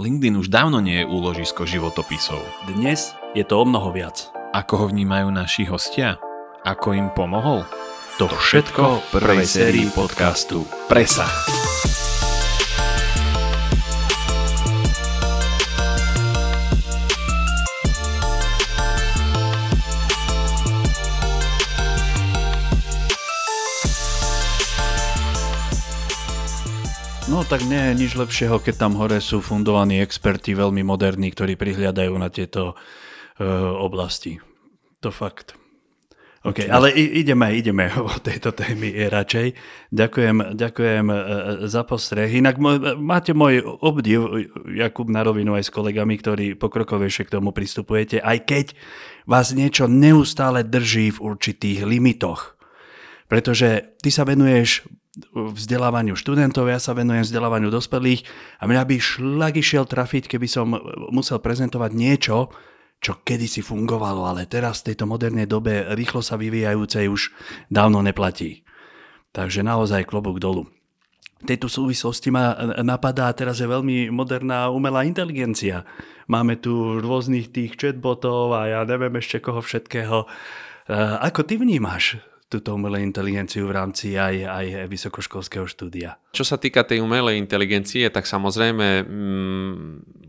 LinkedIn už dávno nie je úložisko životopisov. Dnes je to o mnoho viac. Ako ho vnímajú naši hostia? Ako im pomohol? To všetko v prvej sérii podcastu Presa. No tak nie je nič lepšieho, keď tam hore sú fundovaní experti, veľmi moderní, ktorí prihliadajú na tieto uh, oblasti. To fakt. OK, ale ideme, ideme o tejto témy radšej. Ďakujem, ďakujem uh, za postreh. Inak máte môj obdiv, Jakub, na rovinu aj s kolegami, ktorí pokrokovejšie k tomu pristupujete, aj keď vás niečo neustále drží v určitých limitoch. Pretože ty sa venuješ vzdelávaniu študentov, ja sa venujem vzdelávaniu dospelých a mňa by šlak išiel trafiť, keby som musel prezentovať niečo, čo kedysi fungovalo, ale teraz v tejto modernej dobe rýchlo sa vyvíjajúcej už dávno neplatí. Takže naozaj klobúk dolu. V tejto súvislosti ma napadá, teraz je veľmi moderná umelá inteligencia. Máme tu rôznych tých chatbotov a ja neviem ešte koho všetkého. Ako ty vnímaš túto umelej inteligenciu v rámci aj, aj vysokoškolského štúdia. Čo sa týka tej umelej inteligencie, tak samozrejme mm,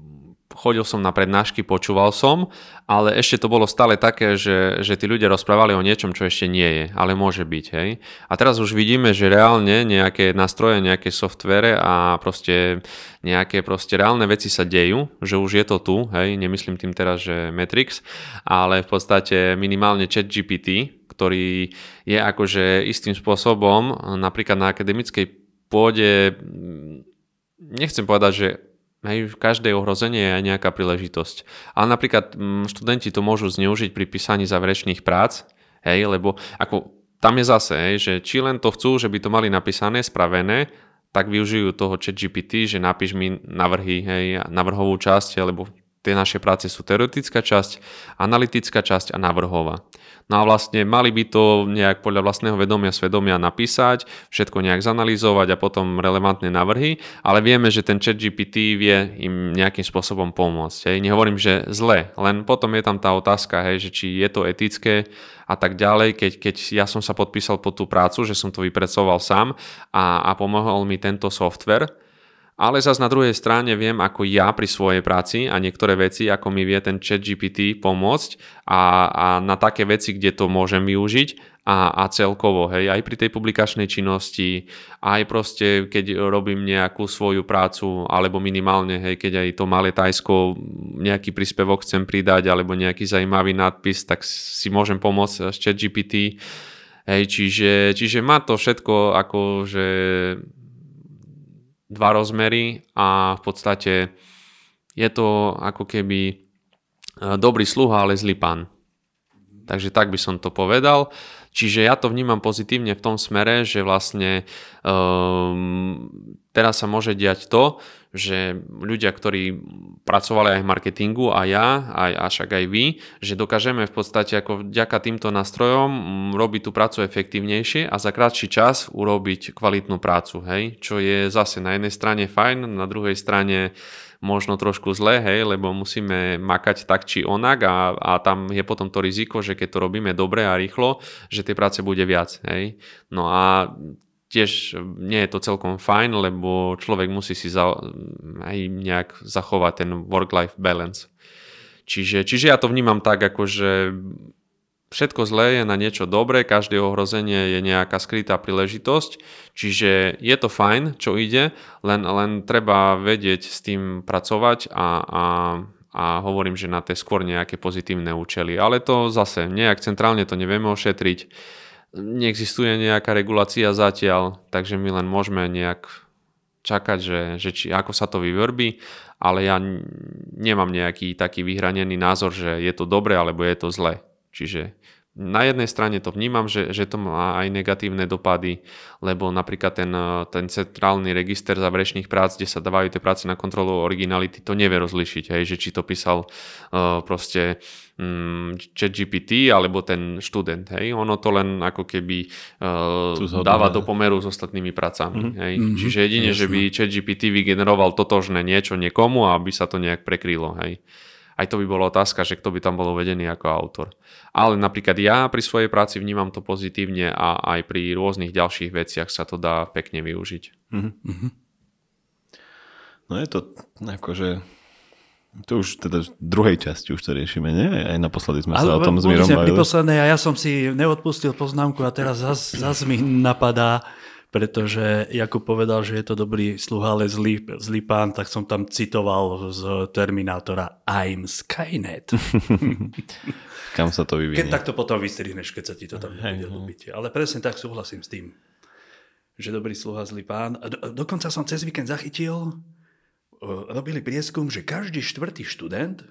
chodil som na prednášky, počúval som, ale ešte to bolo stále také, že, že tí ľudia rozprávali o niečom, čo ešte nie je, ale môže byť. Hej? A teraz už vidíme, že reálne nejaké nástroje, nejaké softvere a proste nejaké proste reálne veci sa dejú, že už je to tu, hej? nemyslím tým teraz, že Matrix, ale v podstate minimálne chat GPT, ktorý je akože istým spôsobom napríklad na akademickej pôde, nechcem povedať, že Hej, každé ohrozenie je aj nejaká príležitosť. Ale napríklad študenti to môžu zneužiť pri písaní záverečných prác, hej, lebo ako tam je zase, hej, že či len to chcú, že by to mali napísané, spravené, tak využijú toho chat GPT, že napíš mi navrhy, hej, navrhovú časť, lebo tie naše práce sú teoretická časť, analytická časť a navrhová. No a vlastne mali by to nejak podľa vlastného vedomia, svedomia napísať, všetko nejak zanalýzovať a potom relevantné navrhy, ale vieme, že ten chat GPT vie im nejakým spôsobom pomôcť. Hej. Nehovorím, že zle, len potom je tam tá otázka, hej, že či je to etické a tak ďalej, keď, keď ja som sa podpísal pod tú prácu, že som to vypracoval sám a, a pomohol mi tento software, ale zas na druhej strane viem, ako ja pri svojej práci a niektoré veci, ako mi vie ten chat GPT pomôcť a, a na také veci, kde to môžem využiť a, a celkovo, hej, aj pri tej publikačnej činnosti, aj proste, keď robím nejakú svoju prácu, alebo minimálne, hej, keď aj to malé Tajsko nejaký príspevok chcem pridať, alebo nejaký zaujímavý nadpis, tak si môžem pomôcť s chat GPT, hej, čiže, čiže má to všetko ako, že dva rozmery a v podstate je to ako keby e, dobrý sluha, ale zlý pán. Takže tak by som to povedal. Čiže ja to vnímam pozitívne v tom smere, že vlastne um, teraz sa môže diať to, že ľudia, ktorí pracovali aj v marketingu a ja, aj, a však aj vy, že dokážeme v podstate ako vďaka týmto nástrojom robiť tú prácu efektívnejšie a za krátší čas urobiť kvalitnú prácu, hej, čo je zase na jednej strane fajn, na druhej strane možno trošku zlé, hej, lebo musíme makať tak či onak a, a tam je potom to riziko, že keď to robíme dobre a rýchlo, že tej práce bude viac, hej. No a tiež nie je to celkom fajn, lebo človek musí si za, aj nejak zachovať ten work-life balance. Čiže, čiže ja to vnímam tak, ako že všetko zlé je na niečo dobré, každé ohrozenie je nejaká skrytá príležitosť, čiže je to fajn, čo ide, len, len treba vedieť s tým pracovať a, a, a hovorím, že na tie skôr nejaké pozitívne účely. Ale to zase nejak centrálne to nevieme ošetriť, neexistuje nejaká regulácia zatiaľ, takže my len môžeme nejak čakať, že, že či, ako sa to vyvrbí, ale ja nemám nejaký taký vyhranený názor, že je to dobre alebo je to zle. Čiže na jednej strane to vnímam, že, že to má aj negatívne dopady, lebo napríklad ten, ten centrálny register záverečných prác, kde sa dávajú tie práce na kontrolu originality, to nevie rozlišiť, hej, že či to písal uh, proste um, chat GPT alebo ten študent. Hej. Ono to len ako keby uh, dáva do pomeru s ostatnými prácami. Mm-hmm. Hej. Mm-hmm. Čiže jedine, Jasne. že by chat GPT vygeneroval totožné niečo niekomu, aby sa to nejak prekrylo. Hej. Aj to by bola otázka, že kto by tam bol uvedený ako autor. Ale napríklad ja pri svojej práci vnímam to pozitívne a aj pri rôznych ďalších veciach sa to dá pekne využiť. Mm-hmm. No je to akože to už teda v druhej časti už to riešime, nie? Aj naposledy sme Ale sa o tom s Mírom bavili. poslednej a ja som si neodpustil poznámku a teraz zase zas mi napadá, pretože Jakub povedal, že je to dobrý sluha, ale zlý, zlý pán, tak som tam citoval z Terminátora I'm Skynet. Kam sa to vyvinie? Keď takto potom vystrihneš, keď sa ti to tam nebude ľúbiť. Ale presne tak súhlasím s tým, že dobrý sluha, zlý pán. Do, dokonca som cez víkend zachytil, robili prieskum, že každý štvrtý študent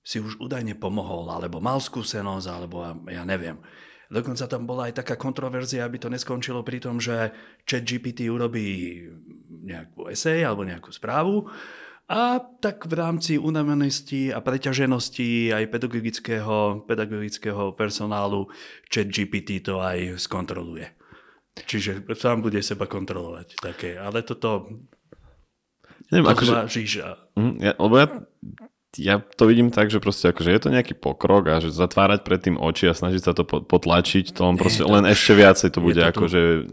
si už údajne pomohol, alebo mal skúsenosť, alebo ja neviem. Dokonca tam bola aj taká kontroverzia, aby to neskončilo pri tom, že chat GPT urobí nejakú esej alebo nejakú správu a tak v rámci unavenosti a preťaženosti aj pedagogického, pedagogického personálu chat GPT to aj skontroluje. Čiže sám bude seba kontrolovať. Také. Ale toto Neviem, to akože, a... Ja, lebo ja ja to vidím tak, že proste akože je to nejaký pokrok a že zatvárať pred tým oči a snažiť sa to potlačiť, to on proste len ešte viacej to bude akože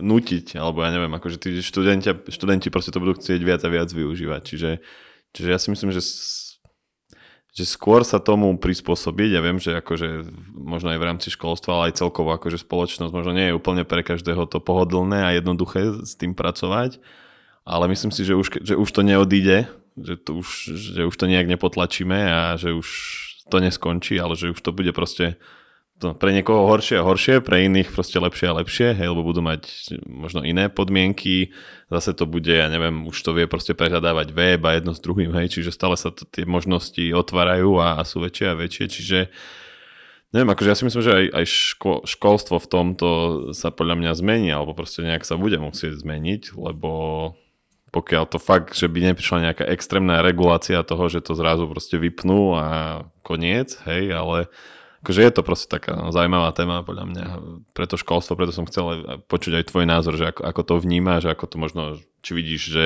nutiť, alebo ja neviem, akože tí študenti, študenti proste to budú chcieť viac a viac využívať. Čiže, čiže ja si myslím, že že skôr sa tomu prispôsobiť. Ja viem, že akože možno aj v rámci školstva, ale aj celkovo akože spoločnosť možno nie je úplne pre každého to pohodlné a jednoduché s tým pracovať, ale myslím si, že už, že už to neodíde že, to už, že už to nejak nepotlačíme a že už to neskončí, ale že už to bude proste to pre niekoho horšie a horšie, pre iných proste lepšie a lepšie, hej, lebo budú mať možno iné podmienky, zase to bude, ja neviem, už to vie proste prehľadávať web a jedno s druhým, hej, čiže stále sa to, tie možnosti otvárajú a, a sú väčšie a väčšie, čiže neviem, akože ja si myslím, že aj, aj ško, školstvo v tomto sa podľa mňa zmení, alebo proste nejak sa bude musieť zmeniť, lebo pokiaľ to fakt, že by neprišla nejaká extrémna regulácia toho, že to zrazu proste vypnú a koniec, hej, ale akože je to proste taká no, zaujímavá téma podľa mňa. Pre to školstvo, preto som chcel počuť aj tvoj názor, že ako, ako to vnímaš, ako to možno, či vidíš, že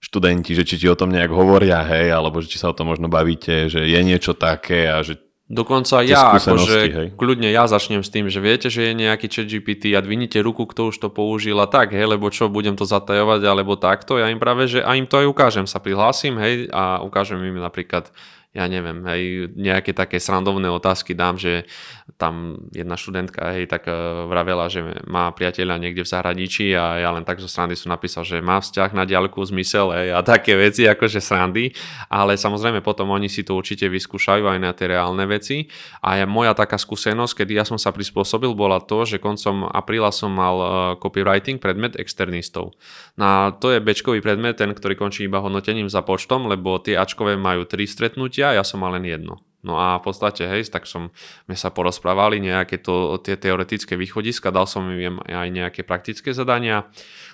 študenti, že či ti o tom nejak hovoria, hej, alebo že či sa o tom možno bavíte, že je niečo také a že Dokonca ja, akože hej. kľudne ja začnem s tým, že viete, že je nejaký chat GPT a dvinite ruku, kto už to použil a tak, hej, lebo čo, budem to zatajovať alebo takto, ja im práve, že a im to aj ukážem, sa prihlásim, hej, a ukážem im napríklad ja neviem, hej, nejaké také srandovné otázky dám, že tam jedna študentka, hej, tak uh, vravela, že má priateľa niekde v zahraničí a ja len tak zo srandy som napísal, že má vzťah na diaľku zmysel, hej, a také veci, akože srandy, ale samozrejme potom oni si to určite vyskúšajú aj na tie reálne veci a ja, moja taká skúsenosť, kedy ja som sa prispôsobil, bola to, že koncom apríla som mal uh, copywriting predmet externistov. No to je bečkový predmet, ten, ktorý končí iba hodnotením za počtom, lebo tie Ačkové majú tri stretnutia ja, ja som mal len jedno. No a v podstate, hej, tak som, sme sa porozprávali nejaké to, tie teoretické východiska, dal som im aj nejaké praktické zadania.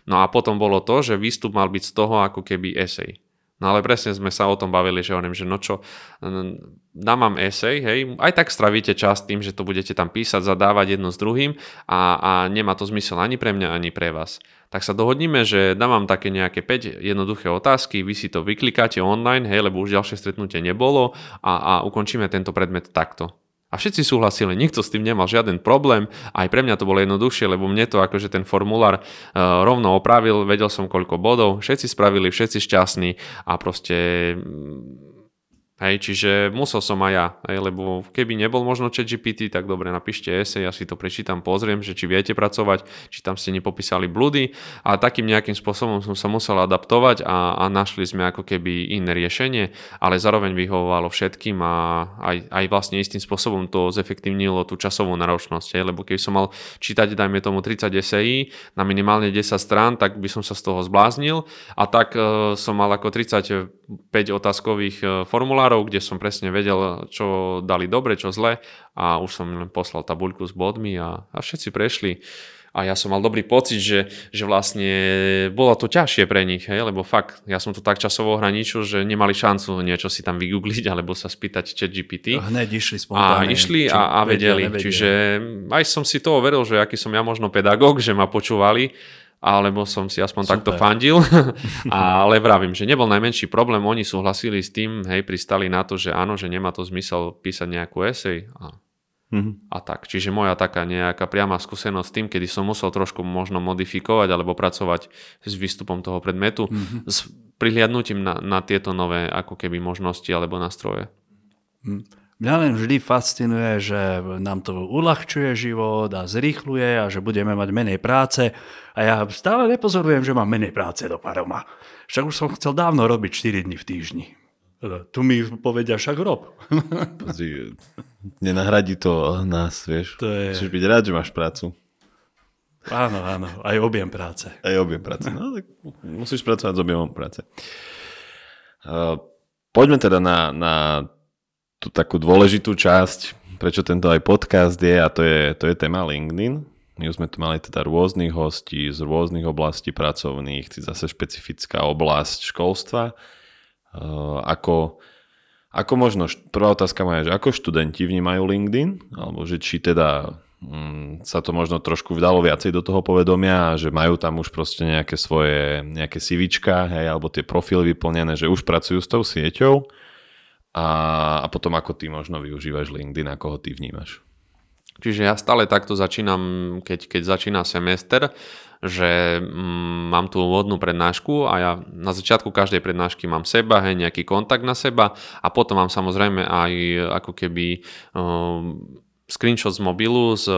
No a potom bolo to, že výstup mal byť z toho ako keby esej. No ale presne sme sa o tom bavili, že hovorím, že no čo, dám vám esej, hej, aj tak stravíte čas tým, že to budete tam písať, zadávať jedno s druhým a, a nemá to zmysel ani pre mňa, ani pre vás. Tak sa dohodníme, že dám vám také nejaké 5 jednoduché otázky, vy si to vyklikáte online, hej, lebo už ďalšie stretnutie nebolo a, a ukončíme tento predmet takto. A všetci súhlasili, nikto s tým nemal žiaden problém, aj pre mňa to bolo jednoduchšie, lebo mne to akože ten formulár uh, rovno opravil, vedel som koľko bodov, všetci spravili, všetci šťastní a proste Hej, čiže musel som aj ja, hej, lebo keby nebol možno chat GPT, tak dobre, napíšte esej, ja si to prečítam, pozriem, že či viete pracovať, či tam ste nepopísali blúdy. A takým nejakým spôsobom som sa musel adaptovať a, a našli sme ako keby iné riešenie, ale zároveň vyhovovalo všetkým a aj, aj vlastne istým spôsobom to zefektívnilo tú časovú náročnosť, hej, lebo keď som mal čítať, dajme tomu 30 esejí na minimálne 10 strán, tak by som sa z toho zbláznil. A tak e, som mal ako 35 otázkových e, formulárov formulárov, kde som presne vedel, čo dali dobre, čo zle a už som len poslal tabuľku s bodmi a, a všetci prešli a ja som mal dobrý pocit, že, že vlastne bolo to ťažšie pre nich, hej, lebo fakt, ja som to tak časovo ohraničil, že nemali šancu niečo si tam vygoogliť alebo sa spýtať chat GPT. Hneď išli spontánne. A išli a, a vedeli. Vedia, Čiže aj som si toho veril, že aký som ja možno pedagóg, že ma počúvali, alebo som si aspoň Super. takto fandil. Ale vravím, že nebol najmenší problém, oni súhlasili s tým, hej, pristali na to, že áno, že nemá to zmysel písať nejakú esej. A Mm-hmm. A tak. Čiže moja taká nejaká priama skúsenosť s tým, kedy som musel trošku možno modifikovať alebo pracovať s výstupom toho predmetu, mm-hmm. s prihliadnutím na, na tieto nové ako keby možnosti alebo nástroje. Mm. Mňa len vždy fascinuje, že nám to uľahčuje život a zrýchluje a že budeme mať menej práce. A ja stále nepozorujem, že mám menej práce do paroma. Však už som chcel dávno robiť 4 dní v týždni. Tu mi povedia však rob. Pozri, nenahradí to nás, vieš. To je... Musíš byť rád, že máš prácu. Áno, áno, aj objem práce. Aj objem práce. No, tak musíš pracovať s objemom práce. Uh, poďme teda na, na tú takú dôležitú časť, prečo tento aj podcast je, a to je, to je téma LinkedIn. My už sme tu mali teda rôznych hostí z rôznych oblastí pracovných, zase špecifická oblasť školstva. Eh, ako, ako možno, prvá otázka moja, že ako študenti vnímajú LinkedIn, alebo že či teda um, sa to možno trošku vdalo viacej do toho povedomia, že majú tam už proste nejaké svoje, nejaké CVčka, hej, alebo tie profily vyplnené, že už pracujú s tou sieťou a, a potom ako ty možno využívaš LinkedIn, ako ho ty vnímaš. Čiže ja stále takto začínam, keď, keď začína semester, že mm, mám tú úvodnú prednášku a ja na začiatku každej prednášky mám seba, hej, nejaký kontakt na seba a potom mám samozrejme aj ako keby um, screenshot z mobilu s eh,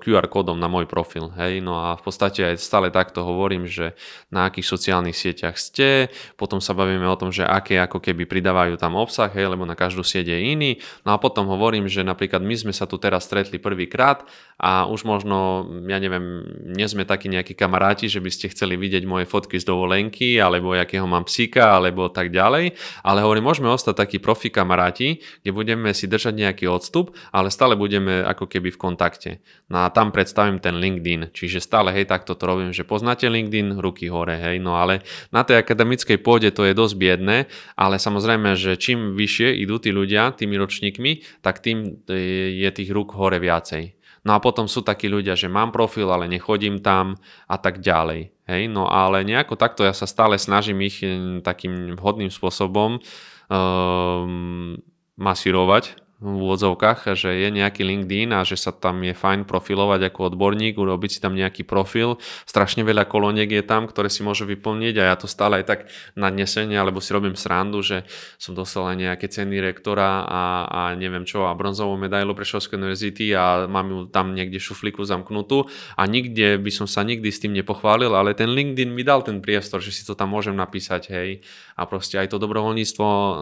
QR kódom na môj profil. Hej? No a v podstate aj stále takto hovorím, že na akých sociálnych sieťach ste, potom sa bavíme o tom, že aké ako keby pridávajú tam obsah, hej, lebo na každú sieť je iný. No a potom hovorím, že napríklad my sme sa tu teraz stretli prvýkrát a už možno, ja neviem, nie sme takí nejakí kamaráti, že by ste chceli vidieť moje fotky z dovolenky, alebo akého mám psíka, alebo tak ďalej. Ale hovorím, môžeme ostať takí profi kamaráti, kde budeme si držať nejaký odstup, ale stále budeme ako keby v kontakte. No a tam predstavím ten LinkedIn, čiže stále hej takto to robím, že poznáte LinkedIn, ruky hore, hej, no ale na tej akademickej pôde to je dosť biedné, ale samozrejme, že čím vyššie idú tí ľudia tými ročníkmi, tak tým je tých rúk hore viacej. No a potom sú takí ľudia, že mám profil, ale nechodím tam a tak ďalej. Hej, no ale nejako takto ja sa stále snažím ich hm, takým vhodným spôsobom um, masírovať, v úvodzovkách, že je nejaký LinkedIn a že sa tam je fajn profilovať ako odborník, urobiť si tam nejaký profil. Strašne veľa koloniek je tam, ktoré si môžu vyplniť a ja to stále aj tak nadnesenie, alebo si robím srandu, že som dostal aj nejaké ceny rektora a, a neviem čo a bronzovú medailu pre Šovskej univerzity a mám ju tam niekde šuflíku zamknutú a nikde by som sa nikdy s tým nepochválil, ale ten LinkedIn mi dal ten priestor, že si to tam môžem napísať, hej. A proste aj to dobrovoľníctvo e,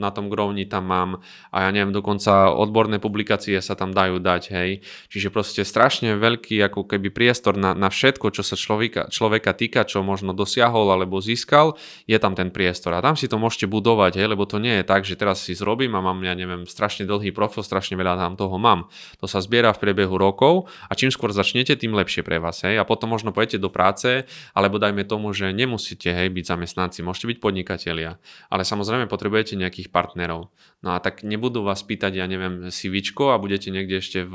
na tom grovni tam mám a ja neviem, dokonca odborné publikácie sa tam dajú dať, hej. Čiže proste strašne veľký ako keby priestor na, na všetko, čo sa človeka, človeka týka, čo možno dosiahol alebo získal, je tam ten priestor. A tam si to môžete budovať, hej, lebo to nie je tak, že teraz si zrobím a mám, ja neviem, strašne dlhý profil, strašne veľa tam toho mám. To sa zbiera v priebehu rokov a čím skôr začnete, tým lepšie pre vás, hej. A potom možno pojete do práce, alebo dajme tomu, že nemusíte, hej, byť zamestnanci, môžete byť podnikatelia, ale samozrejme potrebujete nejakých partnerov. No a tak nebudú vás pýtať, ja neviem, CVčko a budete niekde ešte v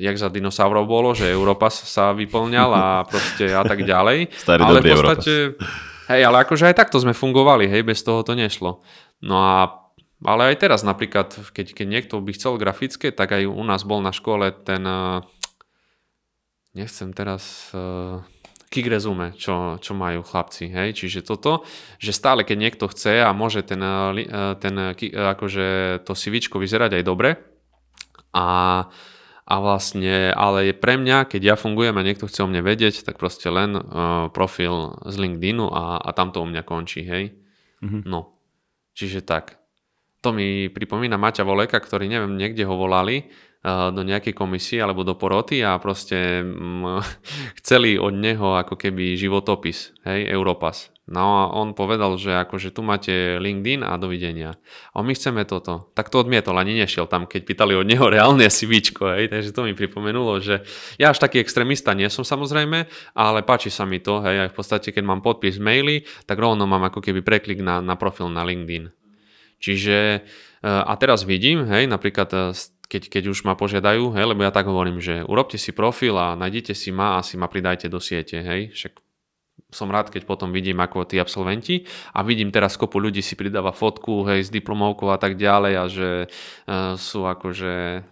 jak za dinosaurov bolo, že Europass sa vyplňal a proste a tak ďalej. Starý ale v podstate, hej, ale akože aj takto sme fungovali, hej, bez toho to nešlo. No a ale aj teraz napríklad, keď, keď niekto by chcel grafické, tak aj u nás bol na škole ten, eh, nechcem teraz uh, kick resume, čo, čo majú chlapci. Hej? Čiže toto, že stále keď niekto chce a môže ten, eh, eh, ten eh, akože to CVčko vyzerať aj dobre a, a vlastne, ale je pre mňa, keď ja fungujem a niekto chce o mne vedieť, tak proste len uh, profil z LinkedInu a, a tam to u mňa končí, hej. Mm-hmm. No, čiže tak. To mi pripomína Maťa Voleka, ktorý neviem, niekde ho volali, do nejakej komisie alebo do poroty a proste chceli od neho ako keby životopis, hej, Europas. No a on povedal, že akože tu máte LinkedIn a dovidenia. A my chceme toto. Tak to odmietol, ani nešiel tam, keď pýtali od neho reálne CVčko, hej, takže to mi pripomenulo, že ja až taký extrémista nie som samozrejme, ale páči sa mi to, hej, aj v podstate, keď mám podpis maily, tak rovno mám ako keby preklik na, na profil na LinkedIn. Čiže e, a teraz vidím, hej, napríklad e, keď, keď už ma požiadajú, hej, lebo ja tak hovorím, že urobte si profil a nájdete si ma a si ma pridajte do siete, hej, však som rád, keď potom vidím ako tí absolventi a vidím teraz kopu ľudí si pridáva fotku, hej, s diplomovkou a tak ďalej a že uh, sú akože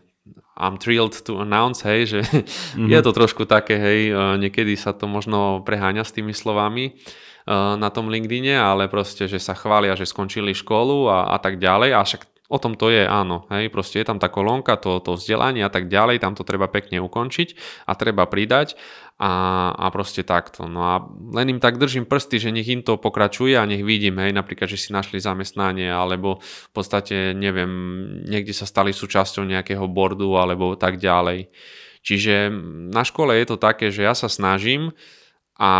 I'm thrilled to announce, hej, že mm-hmm. je to trošku také, hej, uh, niekedy sa to možno preháňa s tými slovami uh, na tom LinkedIne, ale proste, že sa chvália, že skončili školu a, a tak ďalej a však O tom to je, áno. Hej, proste je tam tá kolónka, to, to vzdelanie a tak ďalej, tam to treba pekne ukončiť a treba pridať a, a proste takto. No a len im tak držím prsty, že nech im to pokračuje a nech vidím, hej, napríklad, že si našli zamestnanie alebo v podstate, neviem, niekde sa stali súčasťou nejakého bordu alebo tak ďalej. Čiže na škole je to také, že ja sa snažím a,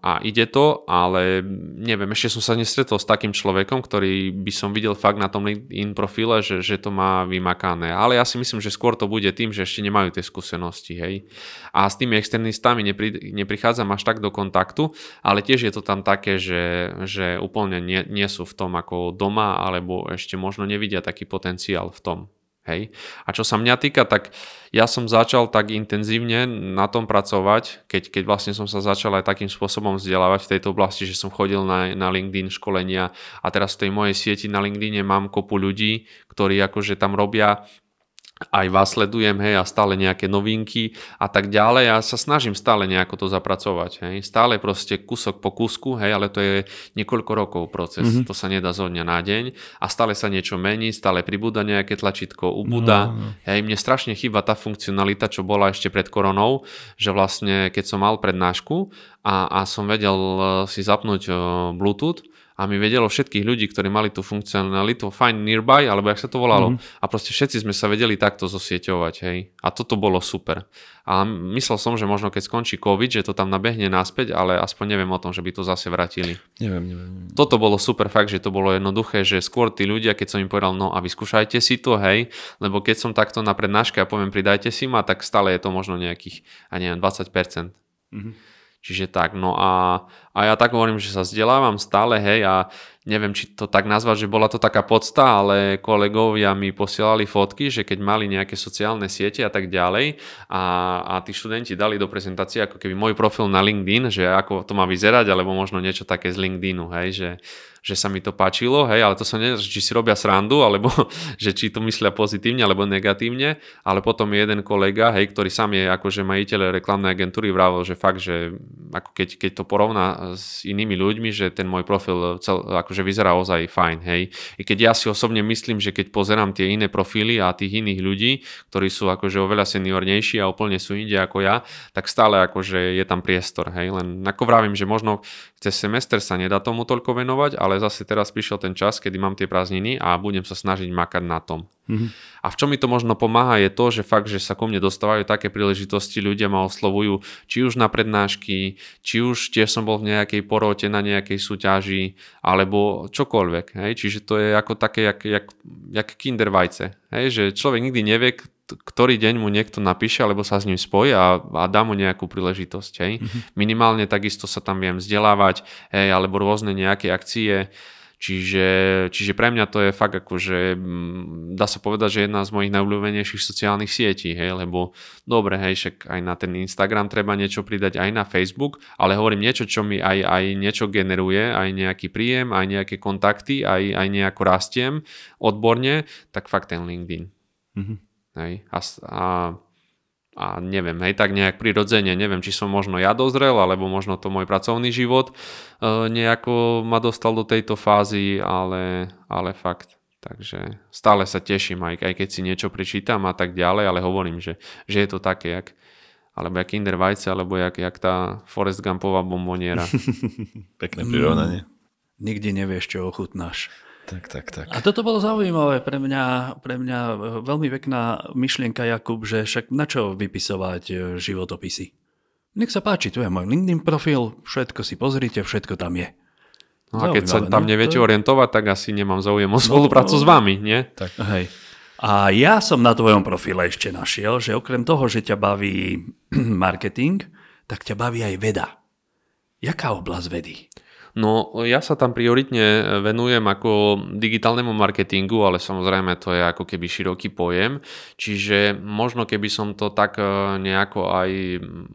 a ide to, ale neviem, ešte som sa nestretol s takým človekom, ktorý by som videl fakt na tom LinkedIn profile, že, že to má vymakané. Ale ja si myslím, že skôr to bude tým, že ešte nemajú tie skúsenosti. Hej. A s tými externistami nepri, neprichádzam až tak do kontaktu, ale tiež je to tam také, že, že úplne nie, nie sú v tom ako doma, alebo ešte možno nevidia taký potenciál v tom. Hej. A čo sa mňa týka, tak ja som začal tak intenzívne na tom pracovať, keď, keď vlastne som sa začal aj takým spôsobom vzdelávať v tejto oblasti, že som chodil na, na LinkedIn školenia a teraz v tej mojej sieti na LinkedIn mám kopu ľudí, ktorí akože tam robia aj vás sledujem, hej, a stále nejaké novinky a tak ďalej a sa snažím stále nejako to zapracovať, hej. Stále proste kúsok po kúsku, hej, ale to je niekoľko rokov proces, mm-hmm. to sa nedá zo dňa na deň a stále sa niečo mení, stále pribúda nejaké tlačítko, ubúda, no, no. hej, mne strašne chýba tá funkcionalita, čo bola ešte pred koronou, že vlastne keď som mal prednášku a, a som vedel eh, si zapnúť eh, Bluetooth, a mi vedelo všetkých ľudí, ktorí mali tú funkcionalitu Find Nearby, alebo jak sa to volalo. Mm-hmm. A proste všetci sme sa vedeli takto zosieťovať, hej. A toto bolo super. A myslel som, že možno keď skončí COVID, že to tam nabehne naspäť, ale aspoň neviem o tom, že by to zase vrátili. Neviem, neviem. neviem. Toto bolo super fakt, že to bolo jednoduché, že skôr tí ľudia, keď som im povedal, no a vyskúšajte si to, hej, lebo keď som takto na prednáške a poviem, pridajte si ma, tak stále je to možno nejakých, a neviem, 20%. Mm-hmm. Čiže tak, no a, a ja tak hovorím, že sa vzdelávam stále, hej, a neviem, či to tak nazvať, že bola to taká podsta, ale kolegovia mi posielali fotky, že keď mali nejaké sociálne siete a tak ďalej a, a tí študenti dali do prezentácie ako keby môj profil na LinkedIn, že ako to má vyzerať, alebo možno niečo také z LinkedInu, hej, že, že sa mi to páčilo, hej, ale to sa nie, či si robia srandu, alebo že či to myslia pozitívne alebo negatívne, ale potom je jeden kolega, hej, ktorý sám je akože majiteľ reklamnej agentúry vravil, že fakt, že ako keď, keď to porovná s inými ľuďmi, že ten môj profil cel, akože vyzerá ozaj fajn, hej. I keď ja si osobne myslím, že keď pozerám tie iné profily a tých iných ľudí, ktorí sú akože oveľa seniornejší a úplne sú inde ako ja, tak stále akože je tam priestor, hej. Len ako vravím, že možno cez semester sa nedá tomu toľko venovať, ale ale zase teraz prišiel ten čas, kedy mám tie prázdniny a budem sa snažiť makať na tom. Mm-hmm. A v čom mi to možno pomáha je to, že fakt, že sa ku mne dostávajú také príležitosti, ľudia ma oslovujú, či už na prednášky, či už tiež som bol v nejakej porote na nejakej súťaži, alebo čokoľvek. Hej? Čiže to je ako také, jak, jak, jak kinder vajce. Hej? Že človek nikdy nevie, ktorý deň mu niekto napíše alebo sa s ním spojí a, a dá mu nejakú príležitosť. Hej. Mm-hmm. Minimálne takisto sa tam viem vzdelávať hej, alebo rôzne nejaké akcie. Čiže, čiže pre mňa to je fakt akože, dá sa povedať, že jedna z mojich najobľúbenejších sociálnych sietí, hej, lebo dobre, hej, však aj na ten Instagram treba niečo pridať, aj na Facebook, ale hovorím niečo, čo mi aj, aj niečo generuje, aj nejaký príjem, aj nejaké kontakty, aj, aj nejako rastiem odborne, tak fakt ten LinkedIn. Mm-hmm. Hej, a, a, a neviem, hej, tak nejak prirodzene, neviem, či som možno ja dozrel, alebo možno to môj pracovný život e, nejako ma dostal do tejto fázy, ale, ale fakt. Takže stále sa teším, aj, aj keď si niečo prečítam a tak ďalej, ale hovorím, že, že je to také, jak, alebo jak Kinder Vajce, alebo jak, jak tá Forest Gumpová bomboniera. Pekné prirovnanie. Mm, nikdy nevieš, čo ochutnáš. Tak, tak, tak. A toto bolo zaujímavé pre mňa, pre mňa veľmi pekná myšlienka, Jakub, že však na čo vypisovať e, životopisy? Nech sa páči, tu je môj LinkedIn profil, všetko si pozrite, všetko tam je. No a keď sa tam no, neviete to orientovať, tak asi nemám záujem o spoluprácu s vami, nie? Tak. Hej. A ja som na tvojom profile ešte našiel, že okrem toho, že ťa baví marketing, tak ťa baví aj veda. Jaká oblasť vedy? No, ja sa tam prioritne venujem ako digitálnemu marketingu, ale samozrejme to je ako keby široký pojem. Čiže možno keby som to tak e, nejako aj mm,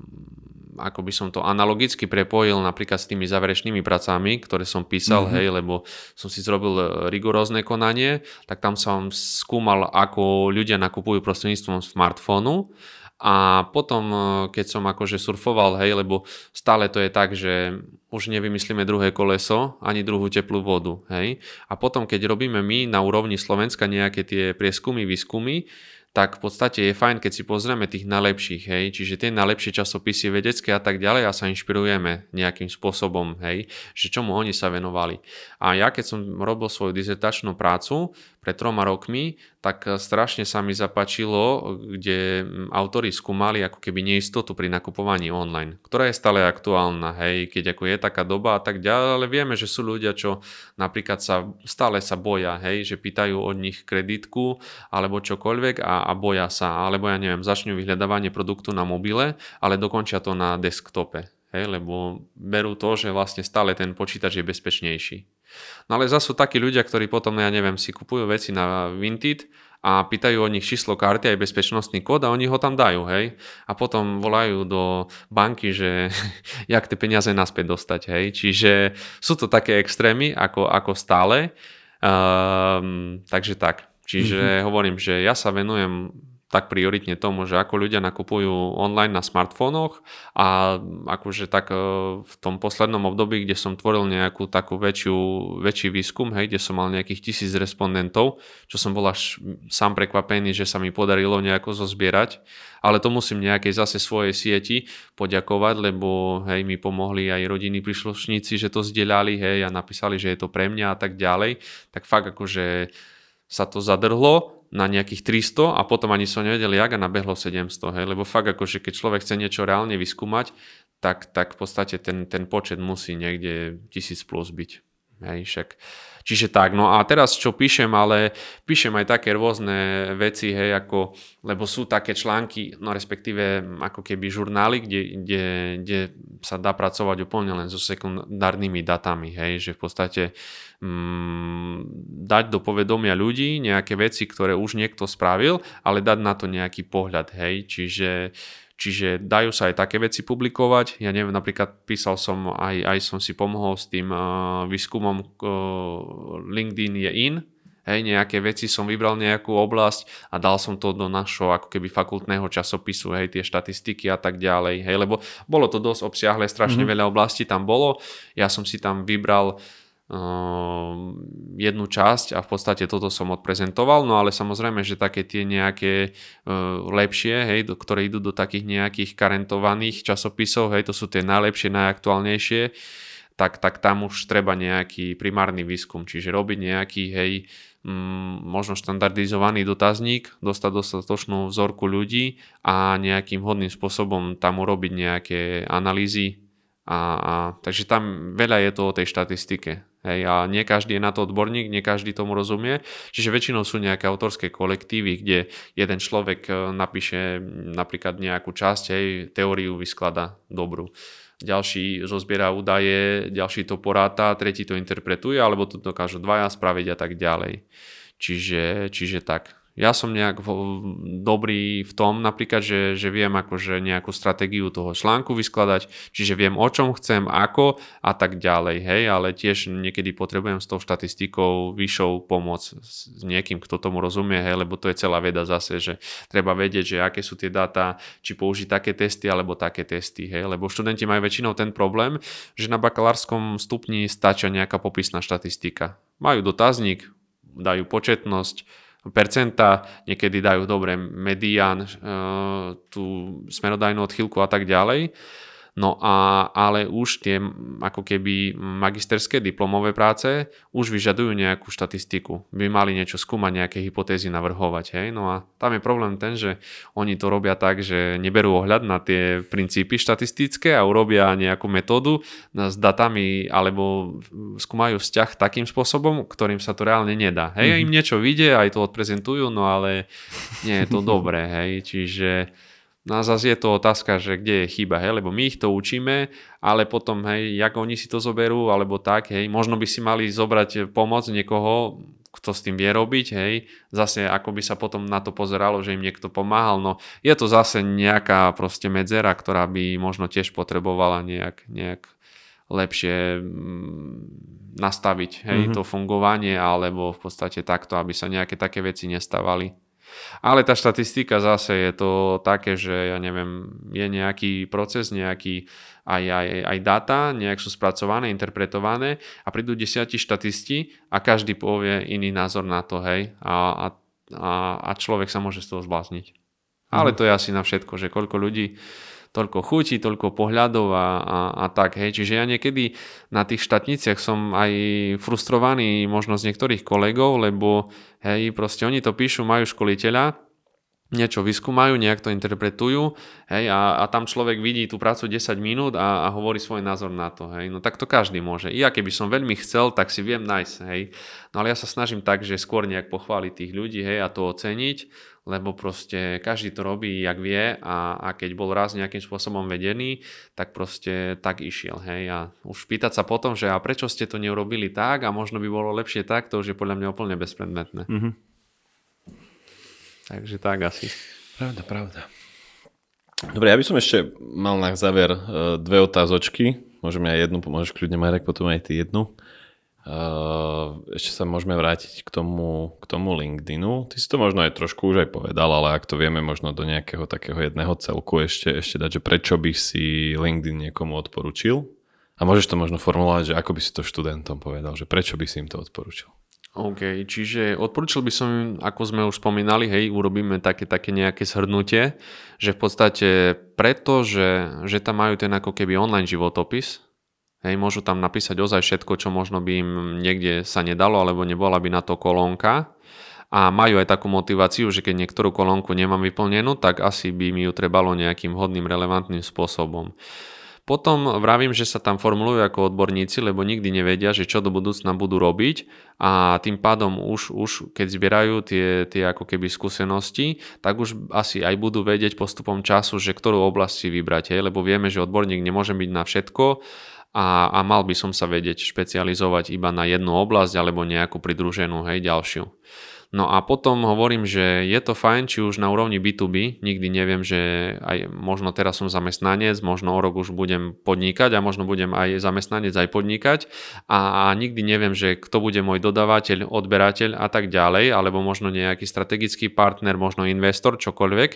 ako by som to analogicky prepojil napríklad s tými záverečnými pracami, ktoré som písal, mm-hmm. hej, lebo som si zrobil e, rigorózne konanie, tak tam som skúmal, ako ľudia nakupujú prostredníctvom smartfónu a potom, e, keď som akože surfoval, hej, lebo stále to je tak, že už nevymyslíme druhé koleso, ani druhú teplú vodu, hej. A potom, keď robíme my na úrovni Slovenska nejaké tie prieskumy, výskumy, tak v podstate je fajn, keď si pozrieme tých najlepších, hej, čiže tie najlepšie časopisy vedecké a tak ďalej a sa inšpirujeme nejakým spôsobom, hej, že čomu oni sa venovali. A ja keď som robil svoju dizertačnú prácu pred troma rokmi, tak strašne sa mi zapačilo, kde autori skúmali ako keby neistotu pri nakupovaní online, ktorá je stále aktuálna, hej, keď ako je taká doba a tak ďalej, ale vieme, že sú ľudia, čo napríklad sa stále sa boja, hej, že pýtajú od nich kreditku alebo čokoľvek a, a boja sa, alebo ja neviem, začnú vyhľadávanie produktu na mobile, ale dokončia to na desktope, hej, lebo berú to, že vlastne stále ten počítač je bezpečnejší. No ale zase sú takí ľudia, ktorí potom, ja neviem, si kupujú veci na Vinted a pýtajú od nich číslo karty aj bezpečnostný kód a oni ho tam dajú, hej. A potom volajú do banky, že jak tie peniaze naspäť dostať, hej. Čiže sú to také extrémy ako, ako stále. Um, takže tak. Čiže mm-hmm. hovorím, že ja sa venujem tak prioritne tomu, že ako ľudia nakupujú online na smartfónoch a akože tak e, v tom poslednom období, kde som tvoril nejakú takú väčšiu, väčší výskum, hej, kde som mal nejakých tisíc respondentov, čo som bol až sám prekvapený, že sa mi podarilo nejako zozbierať, ale to musím nejakej zase svojej sieti poďakovať, lebo hej, mi pomohli aj rodinní príslušníci, že to zdieľali, hej, a napísali, že je to pre mňa a tak ďalej, tak fakt akože sa to zadrhlo na nejakých 300 a potom ani som nevedel, jak a nabehlo 700, hej, lebo fakt akože keď človek chce niečo reálne vyskúmať, tak, tak v podstate ten, ten počet musí niekde 1000 plus byť. Hej, však. Čiže tak, no a teraz čo píšem, ale píšem aj také rôzne veci, hej, ako, lebo sú také články, no respektíve ako keby žurnály, kde, kde, kde sa dá pracovať úplne len so sekundárnymi datami, hej, že v podstate mm, dať do povedomia ľudí nejaké veci, ktoré už niekto spravil, ale dať na to nejaký pohľad, hej, čiže Čiže dajú sa aj také veci publikovať. Ja neviem, napríklad písal som, aj, aj som si pomohol s tým uh, výskumom uh, LinkedIn je in, hej, nejaké veci som vybral nejakú oblasť a dal som to do našho ako keby fakultného časopisu, hej, tie štatistiky a tak ďalej, hej, lebo bolo to dosť obsiahle, strašne mm-hmm. veľa oblastí tam bolo, ja som si tam vybral jednu časť a v podstate toto som odprezentoval, no ale samozrejme, že také tie nejaké uh, lepšie, hej, do, ktoré idú do takých nejakých karentovaných časopisov, hej, to sú tie najlepšie, najaktuálnejšie, tak, tak tam už treba nejaký primárny výskum, čiže robiť nejaký, hej, mm, možno štandardizovaný dotazník, dostať dostatočnú vzorku ľudí a nejakým hodným spôsobom tam urobiť nejaké analýzy. A, a, takže tam veľa je to o tej štatistike. Hej, a nie každý je na to odborník, nie každý tomu rozumie. Čiže väčšinou sú nejaké autorské kolektívy, kde jeden človek e, napíše napríklad nejakú časť, hej, teóriu vysklada dobrú. Ďalší zozbiera údaje, ďalší to poráta, tretí to interpretuje, alebo to dokážu dvaja spraviť a tak ďalej. Čiže, čiže tak ja som nejak dobrý v tom napríklad, že, že viem akože nejakú stratégiu toho článku vyskladať, čiže viem o čom chcem, ako a tak ďalej, hej, ale tiež niekedy potrebujem s tou štatistikou vyššou pomoc s niekým, kto tomu rozumie, hej, lebo to je celá veda zase, že treba vedieť, že aké sú tie dáta, či použiť také testy alebo také testy, hej, lebo študenti majú väčšinou ten problém, že na bakalárskom stupni stačia nejaká popisná štatistika. Majú dotazník, dajú početnosť, percenta, niekedy dajú dobre medián, e, tú smerodajnú odchýlku a tak ďalej. No a, ale už tie ako keby magisterské diplomové práce už vyžadujú nejakú štatistiku. By mali niečo skúmať, nejaké hypotézy navrhovať. Hej? No a tam je problém ten, že oni to robia tak, že neberú ohľad na tie princípy štatistické a urobia nejakú metódu s datami alebo skúmajú vzťah takým spôsobom, ktorým sa to reálne nedá. Hej, mm-hmm. im niečo vyjde, aj to odprezentujú, no ale nie je to dobré, hej, čiže No a zase je to otázka, že kde je chyba, hej, lebo my ich to učíme, ale potom, hej, jak oni si to zoberú, alebo tak, hej, možno by si mali zobrať pomoc niekoho, kto s tým vie robiť, hej, zase ako by sa potom na to pozeralo, že im niekto pomáhal, no je to zase nejaká proste medzera, ktorá by možno tiež potrebovala nejak, nejak lepšie mm, nastaviť, hej, mm-hmm. to fungovanie, alebo v podstate takto, aby sa nejaké také veci nestávali. Ale tá štatistika zase je to také, že ja neviem, je nejaký proces, nejaký aj, aj, aj data, nejak sú spracované, interpretované a prídu desiatí štatisti a každý povie iný názor na to, hej, a, a, a človek sa môže z toho zblázniť. Ale mhm. to je asi na všetko, že koľko ľudí toľko chutí, toľko pohľadov a, a, a tak. Hej. Čiže ja niekedy na tých štatniciach som aj frustrovaný možno z niektorých kolegov, lebo hej, proste oni to píšu, majú školiteľa, niečo vyskúmajú, nejak to interpretujú hej, a, a tam človek vidí tú prácu 10 minút a, a hovorí svoj názor na to. Hej. No tak to každý môže. I ja keby som veľmi chcel, tak si viem nájsť. Hej. No ale ja sa snažím tak, že skôr nejak pochváliť tých ľudí hej, a to oceniť, lebo proste každý to robí, jak vie a, a keď bol raz nejakým spôsobom vedený, tak proste tak išiel. Hej. A už pýtať sa potom, že a prečo ste to neurobili tak a možno by bolo lepšie tak, to už je podľa mňa úplne bezpredmetné. Mm-hmm. Takže tak asi. Pravda, pravda. Dobre, ja by som ešte mal na záver e, dve otázočky. Môžeme aj jednu, môžeš kľudne Marek, potom aj ty jednu. E, ešte sa môžeme vrátiť k tomu, k tomu LinkedInu. Ty si to možno aj trošku už aj povedal, ale ak to vieme možno do nejakého takého jedného celku ešte, ešte dať, že prečo by si LinkedIn niekomu odporučil? A môžeš to možno formulovať, že ako by si to študentom povedal, že prečo by si im to odporučil? OK, čiže odporúčil by som, ako sme už spomínali, hej, urobíme také, také nejaké zhrnutie, že v podstate preto, že, že tam majú ten ako keby online životopis, hej, môžu tam napísať ozaj všetko, čo možno by im niekde sa nedalo, alebo nebola by na to kolónka. A majú aj takú motiváciu, že keď niektorú kolónku nemám vyplnenú, tak asi by mi ju trebalo nejakým hodným, relevantným spôsobom. Potom vravím, že sa tam formulujú ako odborníci, lebo nikdy nevedia, že čo do budúcna budú robiť. A tým pádom už, už keď zbierajú tie, tie ako keby skúsenosti, tak už asi aj budú vedieť postupom času, že ktorú oblasť si vybrať, hej, lebo vieme, že odborník nemôže byť na všetko a, a mal by som sa vedieť špecializovať iba na jednu oblasť alebo nejakú pridruženú, hej, ďalšiu. No a potom hovorím, že je to fajn, či už na úrovni B2B, nikdy neviem, že aj možno teraz som zamestnanec, možno o rok už budem podnikať a možno budem aj zamestnanec, aj podnikať a, a nikdy neviem, že kto bude môj dodávateľ, odberateľ a tak ďalej, alebo možno nejaký strategický partner, možno investor, čokoľvek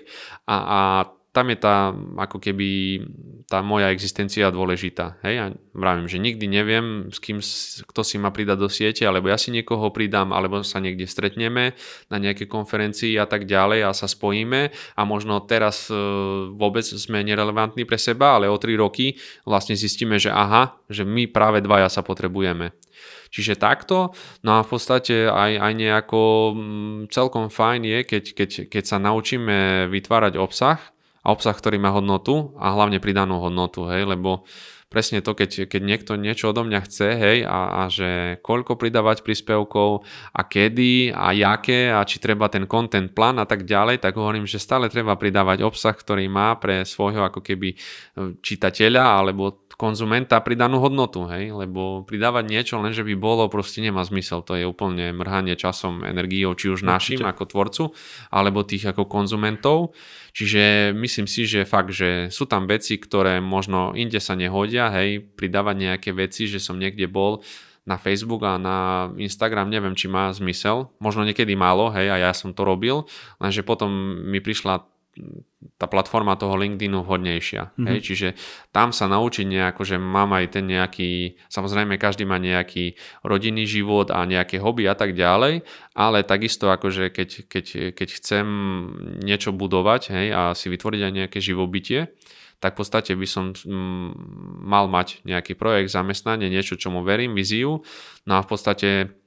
a, a tam je tá ako keby tá moja existencia dôležitá. Hej? A vravím, že nikdy neviem, s kým, kto si ma pridať do siete, alebo ja si niekoho pridám, alebo sa niekde stretneme na nejakej konferencii a tak ďalej a sa spojíme a možno teraz e, vôbec sme nerelevantní pre seba, ale o 3 roky vlastne zistíme, že aha, že my práve dvaja sa potrebujeme. Čiže takto, no a v podstate aj, aj nejako mm, celkom fajn je, keď, keď, keď sa naučíme vytvárať obsah, a obsah, ktorý má hodnotu a hlavne pridanú hodnotu, hej, lebo presne to, keď, keď niekto niečo odo mňa chce, hej, a, a že koľko pridávať príspevkov a kedy a jaké a či treba ten content plán a tak ďalej, tak hovorím, že stále treba pridávať obsah, ktorý má pre svojho ako keby e, čitateľa alebo konzumenta pridanú hodnotu, hej, lebo pridávať niečo len, že by bolo, proste nemá zmysel, to je úplne mrhanie časom, energiou, či už našim ako tvorcu, alebo tých ako konzumentov. Čiže myslím si, že fakt, že sú tam veci, ktoré možno inde sa nehodia, hej, pridávať nejaké veci, že som niekde bol, na Facebook a na Instagram neviem, či má zmysel. Možno niekedy málo, hej, a ja som to robil, lenže potom mi prišla tá platforma toho LinkedInu vhodnejšia. Mm-hmm. Hej? Čiže tam sa naučiť nejako, že mám aj ten nejaký, samozrejme každý má nejaký rodinný život a nejaké hobby a tak ďalej, ale takisto akože keď, keď, keď chcem niečo budovať hej, a si vytvoriť aj nejaké živobytie, tak v podstate by som mm, mal mať nejaký projekt, zamestnanie, niečo, čomu verím, víziu. No a v podstate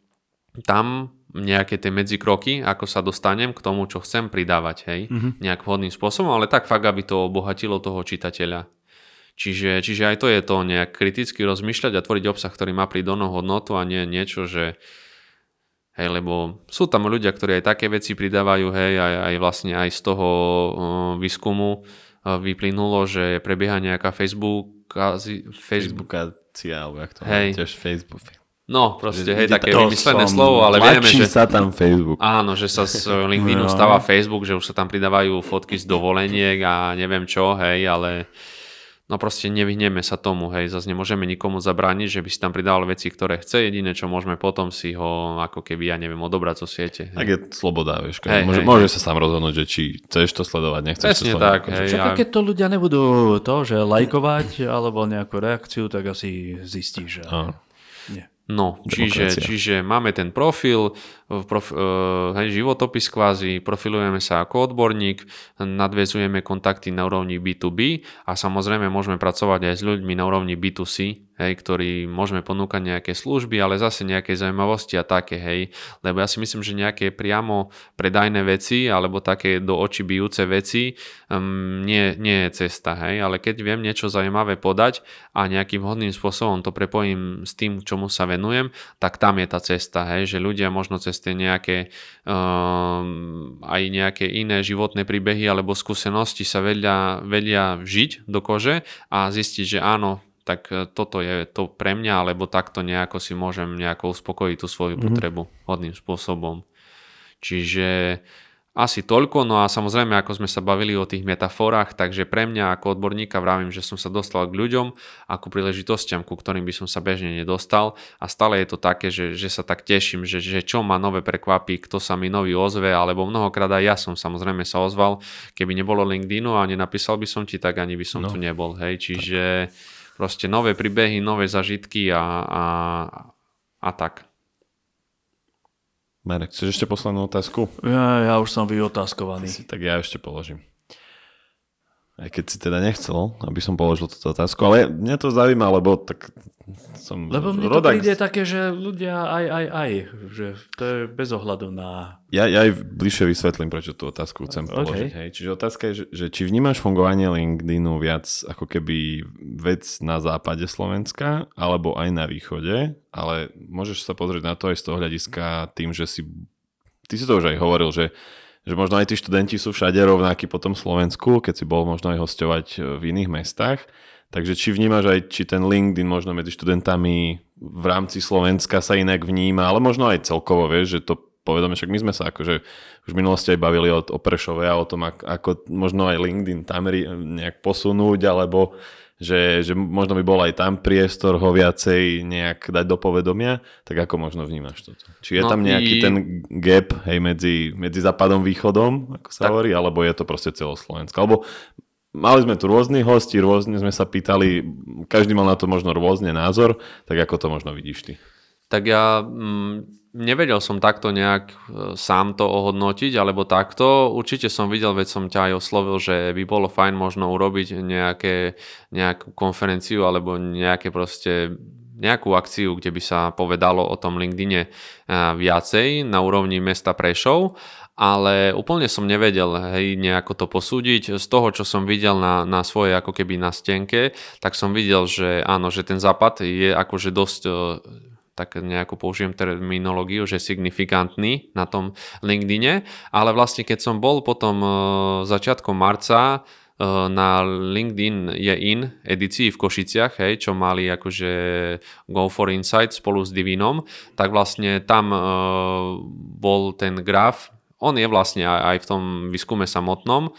tam nejaké tie medzikroky, ako sa dostanem k tomu, čo chcem pridávať, hej, mm-hmm. nejak vhodným spôsobom, ale tak fakt, aby to obohatilo toho čitateľa. Čiže, čiže aj to je to nejak kriticky rozmýšľať a tvoriť obsah, ktorý má pridanú hodnotu a nie niečo, že hej, lebo sú tam ľudia, ktorí aj také veci pridávajú, hej, aj, aj vlastne aj z toho uh, výskumu uh, vyplynulo, že prebieha nejaká Facebook, Facebook Facebookácia, alebo jak to hej. tiež Facebook, No, proste, hej, také vymyslené slovo, ale vieme, že... sa tam Facebook. Áno, že sa z LinkedInu no. stáva Facebook, že už sa tam pridávajú fotky z dovoleniek a neviem čo, hej, ale no proste nevyhneme sa tomu, hej, zase nemôžeme nikomu zabrániť, že by si tam pridával veci, ktoré chce, jediné, čo môžeme potom si ho, ako keby, ja neviem, odobrať zo siete. Hej. Tak je sloboda, vieš, hej, môže, hej, môže sa sám rozhodnúť, že či chceš to sledovať, nechceš Presne to sledovať. tak, hej, Čo ja... keď to ľudia nebudú to, že lajkovať alebo nejakú reakciu, tak asi zistíš, že... Áno. Nie. No, čiže, čiže máme ten profil, prof, uh, hej, životopis kvázi, profilujeme sa ako odborník, nadvezujeme kontakty na úrovni B2B a samozrejme môžeme pracovať aj s ľuďmi na úrovni B2C, hej, ktorý môžeme ponúkať nejaké služby, ale zase nejaké zaujímavosti a také, hej, lebo ja si myslím, že nejaké priamo predajné veci alebo také do očí bijúce veci um, nie, nie je cesta, hej, ale keď viem niečo zaujímavé podať a nejakým vhodným spôsobom to prepojím s tým, čomu sa venujem, tak tam je tá cesta, hej, že ľudia možno cez tie nejaké um, aj nejaké iné životné príbehy alebo skúsenosti sa vedia, vedia vžiť do kože a zistiť, že áno, tak e, toto je to pre mňa, alebo takto nejako si môžem nejako uspokojiť tú svoju mm-hmm. potrebu hodným spôsobom. Čiže asi toľko, no a samozrejme, ako sme sa bavili o tých metaforách, takže pre mňa ako odborníka vravím, že som sa dostal k ľuďom ako príležitostiam, ku ktorým by som sa bežne nedostal a stále je to také, že, že sa tak teším, že, že čo ma nové prekvapí, kto sa mi nový ozve, alebo mnohokrát aj ja som samozrejme sa ozval, keby nebolo LinkedInu a nenapísal by som ti, tak ani by som no. tu nebol, hej, čiže... Tak proste nové príbehy, nové zažitky a, a, a tak. Marek, chceš ešte poslednú otázku? Ja, ja už som vyotázkovaný. Tak ja ešte položím. Aj keď si teda nechcel, aby som položil túto otázku, ale mňa to zaujíma, lebo tak som Lebo mne to príde také, že ľudia aj, aj, aj, že to je bez ohľadu na... Ja, ja aj bližšie vysvetlím, prečo tú otázku chcem okay. položiť. Hej. Čiže otázka je, že, že či vnímaš fungovanie LinkedInu viac ako keby vec na západe Slovenska, alebo aj na východe, ale môžeš sa pozrieť na to aj z toho hľadiska tým, že si... Ty si to už aj hovoril, že že možno aj tí študenti sú všade rovnakí po tom Slovensku, keď si bol možno aj hostovať v iných mestách. Takže či vnímaš aj, či ten LinkedIn možno medzi študentami v rámci Slovenska sa inak vníma, ale možno aj celkovo, vieš, že to povedome, však my sme sa akože už v minulosti aj bavili o, o Prešove a o tom, ako, ako možno aj LinkedIn tam nejak posunúť, alebo že, že možno by bol aj tam priestor ho viacej nejak dať do povedomia, tak ako možno vnímaš toto? Či je no tam nejaký i... ten gap hej, medzi, medzi západom a východom, ako sa tak... hovorí, alebo je to proste celoslovensko? Alebo Mali sme tu rôznych hostí, rôzne sme sa pýtali, každý mal na to možno rôzne názor, tak ako to možno vidíš ty? Tak ja mm, nevedel som takto nejak e, sám to ohodnotiť, alebo takto. Určite som videl, veď som ťa aj oslovil, že by bolo fajn možno urobiť nejaké, nejakú konferenciu alebo nejaké proste nejakú akciu, kde by sa povedalo o tom LinkedIne e, viacej na úrovni mesta Prešov ale úplne som nevedel hej, nejako to posúdiť. Z toho, čo som videl na, na svojej ako keby na stenke, tak som videl, že áno, že ten západ je akože dosť e, tak nejako použijem terminológiu, že signifikantný na tom LinkedIne, ale vlastne keď som bol potom e, začiatkom marca e, na LinkedIn je in edícii v Košiciach, hej, čo mali akože Go for Insight spolu s Divinom, tak vlastne tam bol ten graf. On je vlastne aj v tom výskume samotnom,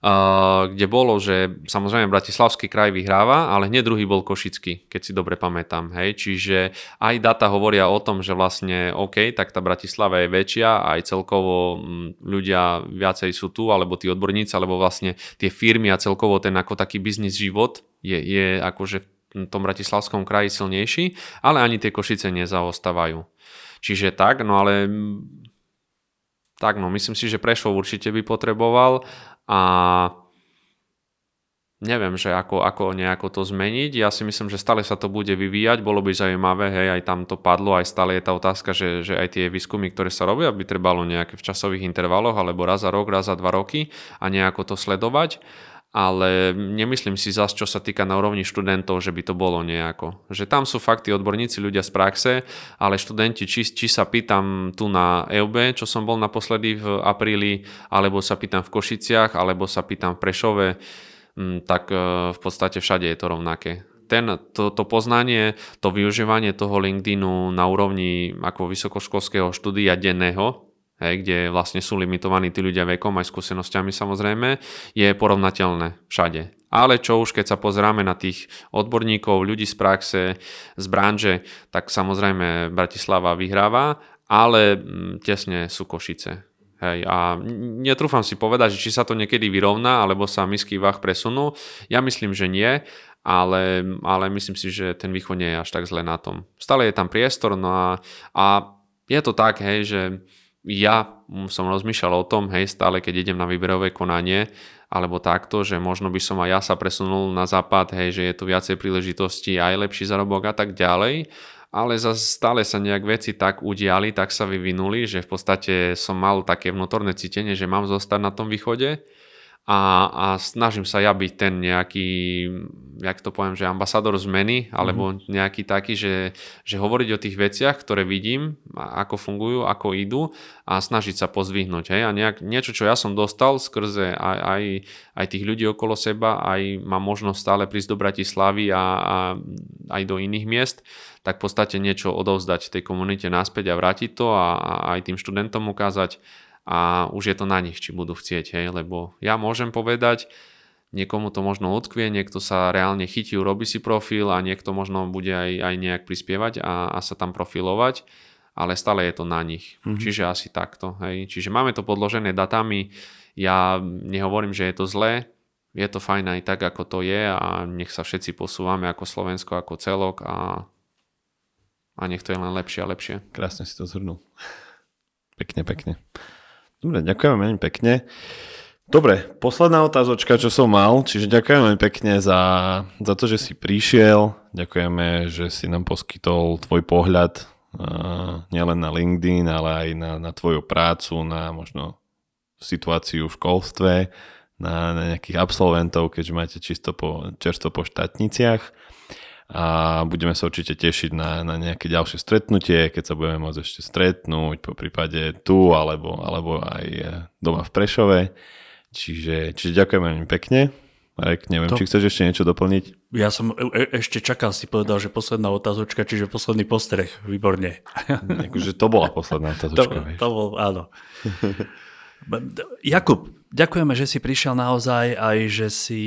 kde bolo, že samozrejme Bratislavský kraj vyhráva, ale hneď druhý bol Košický, keď si dobre pamätám. Hej? Čiže aj data hovoria o tom, že vlastne OK, tak tá Bratislava je väčšia, aj celkovo ľudia viacej sú tu, alebo tí odborníci, alebo vlastne tie firmy a celkovo ten ako taký biznis život je, je akože v tom Bratislavskom kraji silnejší, ale ani tie Košice nezaostávajú. Čiže tak, no ale tak no, myslím si, že Prešov určite by potreboval a neviem, že ako, ako nejako to zmeniť. Ja si myslím, že stále sa to bude vyvíjať, bolo by zaujímavé, hej, aj tam to padlo, aj stále je tá otázka, že, že aj tie výskumy, ktoré sa robia, by trebalo nejaké v časových intervaloch, alebo raz za rok, raz za dva roky a nejako to sledovať ale nemyslím si zase, čo sa týka na úrovni študentov, že by to bolo nejako. Že tam sú fakty odborníci, ľudia z praxe, ale študenti, či, či sa pýtam tu na EUB, čo som bol naposledy v apríli, alebo sa pýtam v Košiciach, alebo sa pýtam v Prešove, Mm, tak e, v podstate všade je to rovnaké. Ten, to, to poznanie, to využívanie toho LinkedInu na úrovni ako vysokoškolského štúdia denného, hej, kde vlastne sú limitovaní tí ľudia vekom aj skúsenosťami samozrejme, je porovnateľné všade. Ale čo už keď sa pozráme na tých odborníkov, ľudí z praxe, z branže, tak samozrejme Bratislava vyhráva, ale mm, tesne sú Košice. Hej, a netrúfam si povedať, že či sa to niekedy vyrovná, alebo sa misky váh presunú. Ja myslím, že nie, ale, ale myslím si, že ten východ nie je až tak zle na tom. Stále je tam priestor, no a, a je to tak, hej, že ja som rozmýšľal o tom, hej, stále keď idem na výberové konanie, alebo takto, že možno by som aj ja sa presunul na západ, hej, že je tu viacej príležitostí, aj lepší zarobok a tak ďalej. Ale zase stále sa nejak veci tak udiali, tak sa vyvinuli, že v podstate som mal také vnútorné cítenie, že mám zostať na tom východe a, a snažím sa ja byť ten nejaký, jak to poviem, že ambasador zmeny, alebo mm-hmm. nejaký taký, že, že hovoriť o tých veciach, ktoré vidím, ako fungujú, ako idú a snažiť sa pozvihnúť. Hej? A nejak, niečo, čo ja som dostal skrze aj, aj, aj tých ľudí okolo seba, aj mám možnosť stále prísť do Bratislavy a, a aj do iných miest, tak v podstate niečo odovzdať tej komunite naspäť a vrátiť to a, a aj tým študentom ukázať, a už je to na nich, či budú chcieť, hej, lebo ja môžem povedať, niekomu to možno utkvie, niekto sa reálne chytí, urobí si profil a niekto možno bude aj, aj nejak prispievať a, a sa tam profilovať, ale stále je to na nich. Mm-hmm. Čiže asi takto. Hej. Čiže máme to podložené datami, ja nehovorím, že je to zlé, je to fajn aj tak, ako to je a nech sa všetci posúvame ako Slovensko, ako celok a, a nech to je len lepšie a lepšie. Krásne si to zhrnul. Pekne, pekne. Dobre, ďakujem veľmi pekne. Dobre, posledná otázočka, čo som mal, čiže ďakujem veľmi pekne za, za to, že si prišiel, ďakujeme, že si nám poskytol tvoj pohľad uh, nielen na LinkedIn, ale aj na, na tvoju prácu, na možno situáciu v školstve, na, na nejakých absolventov, keďže máte čisto po, čerstvo po štátniciach a budeme sa určite tešiť na, na nejaké ďalšie stretnutie, keď sa budeme môcť ešte stretnúť, po prípade tu alebo, alebo aj e, doma v Prešove. Čiže, čiže ďakujem veľmi pekne. Marek, neviem, to... či chceš ešte niečo doplniť? Ja som e- e- ešte čakal, si povedal, že posledná otázočka, čiže posledný postreh, výborne. Akože to bola posledná otázočka. to, to bol, áno. Jakub, ďakujeme, že si prišiel naozaj aj, že si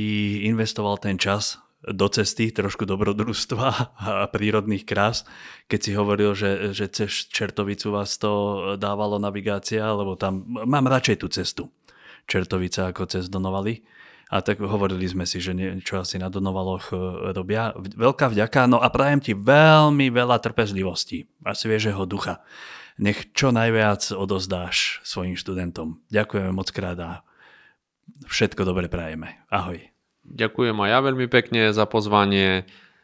investoval ten čas do cesty, trošku dobrodružstva a prírodných krás, keď si hovoril, že, že cez Čertovicu vás to dávalo navigácia, lebo tam mám radšej tú cestu Čertovica ako cez Donovali. A tak hovorili sme si, že niečo asi na Donovaloch e, robia. Veľká vďaka, no a prajem ti veľmi veľa trpezlivosti a sviežeho ducha. Nech čo najviac odozdáš svojim študentom. Ďakujeme moc krát a všetko dobre prajeme. Ahoj. Ďakujem aj ja veľmi pekne za pozvanie.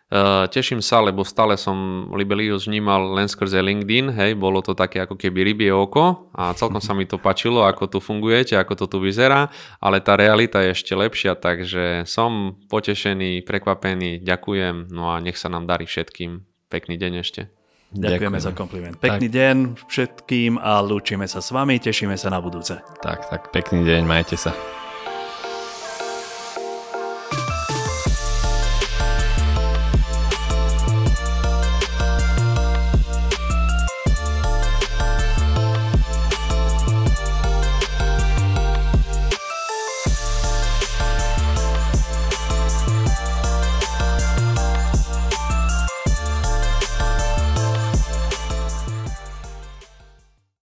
E, teším sa, lebo stále som Libelius vnímal len skrze LinkedIn, hej, bolo to také ako keby rybie oko a celkom sa mi to páčilo, ako tu fungujete, ako to tu vyzerá, ale tá realita je ešte lepšia, takže som potešený, prekvapený, ďakujem, no a nech sa nám darí všetkým. Pekný deň ešte. Ďakujeme Ďakujem. za kompliment. Pekný tak. deň všetkým a lúčime sa s vami, tešíme sa na budúce. Tak, tak, pekný deň, majte sa.